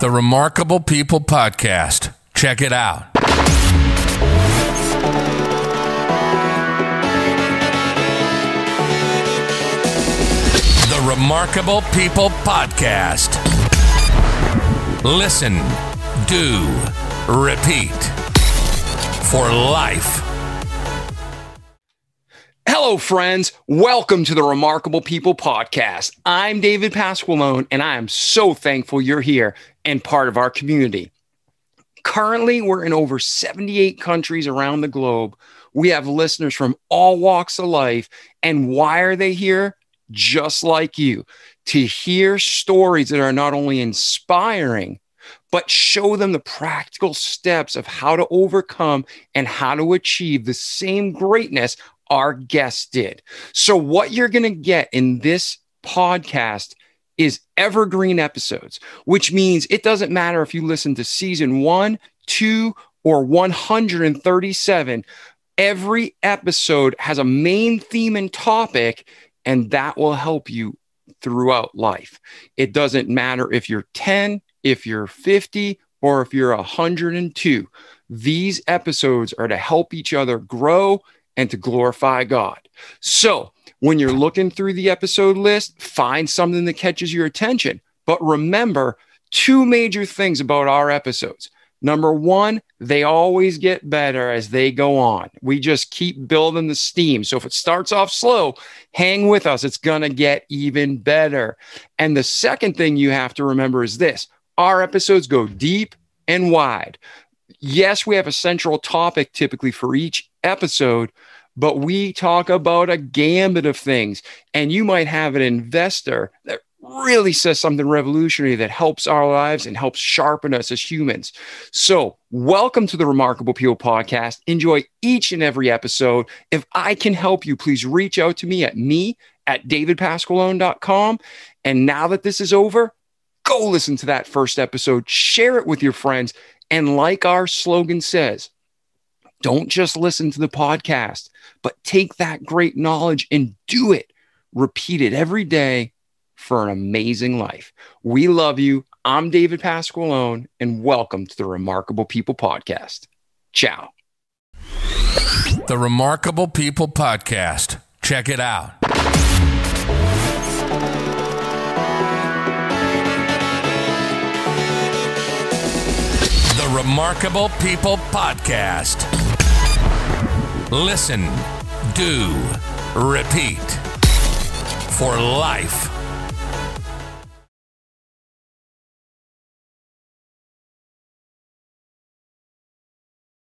The Remarkable People Podcast. Check it out. The Remarkable People Podcast. Listen, do, repeat for life. Hello, friends. Welcome to the Remarkable People Podcast. I'm David Pasqualone, and I am so thankful you're here and part of our community. Currently, we're in over 78 countries around the globe. We have listeners from all walks of life. And why are they here? Just like you, to hear stories that are not only inspiring, but show them the practical steps of how to overcome and how to achieve the same greatness our guests did. So, what you're going to get in this podcast is evergreen episodes, which means it doesn't matter if you listen to season one, two, or 137. Every episode has a main theme and topic, and that will help you throughout life. It doesn't matter if you're 10, if you're 50, or if you're 102. These episodes are to help each other grow and to glorify God. So, when you're looking through the episode list, find something that catches your attention. But remember two major things about our episodes. Number one, they always get better as they go on. We just keep building the steam. So if it starts off slow, hang with us. It's going to get even better. And the second thing you have to remember is this our episodes go deep and wide. Yes, we have a central topic typically for each episode, but we talk about a gambit of things. And you might have an investor that really says something revolutionary that helps our lives and helps sharpen us as humans. So, welcome to the Remarkable People podcast. Enjoy each and every episode. If I can help you, please reach out to me at me at davidpasqualone.com. And now that this is over, go listen to that first episode, share it with your friends. And like our slogan says, don't just listen to the podcast, but take that great knowledge and do it. Repeat it every day for an amazing life. We love you. I'm David Pasqualone, and welcome to the Remarkable People Podcast. Ciao. The Remarkable People Podcast. Check it out. The Remarkable People Podcast. Listen, do, repeat. For life.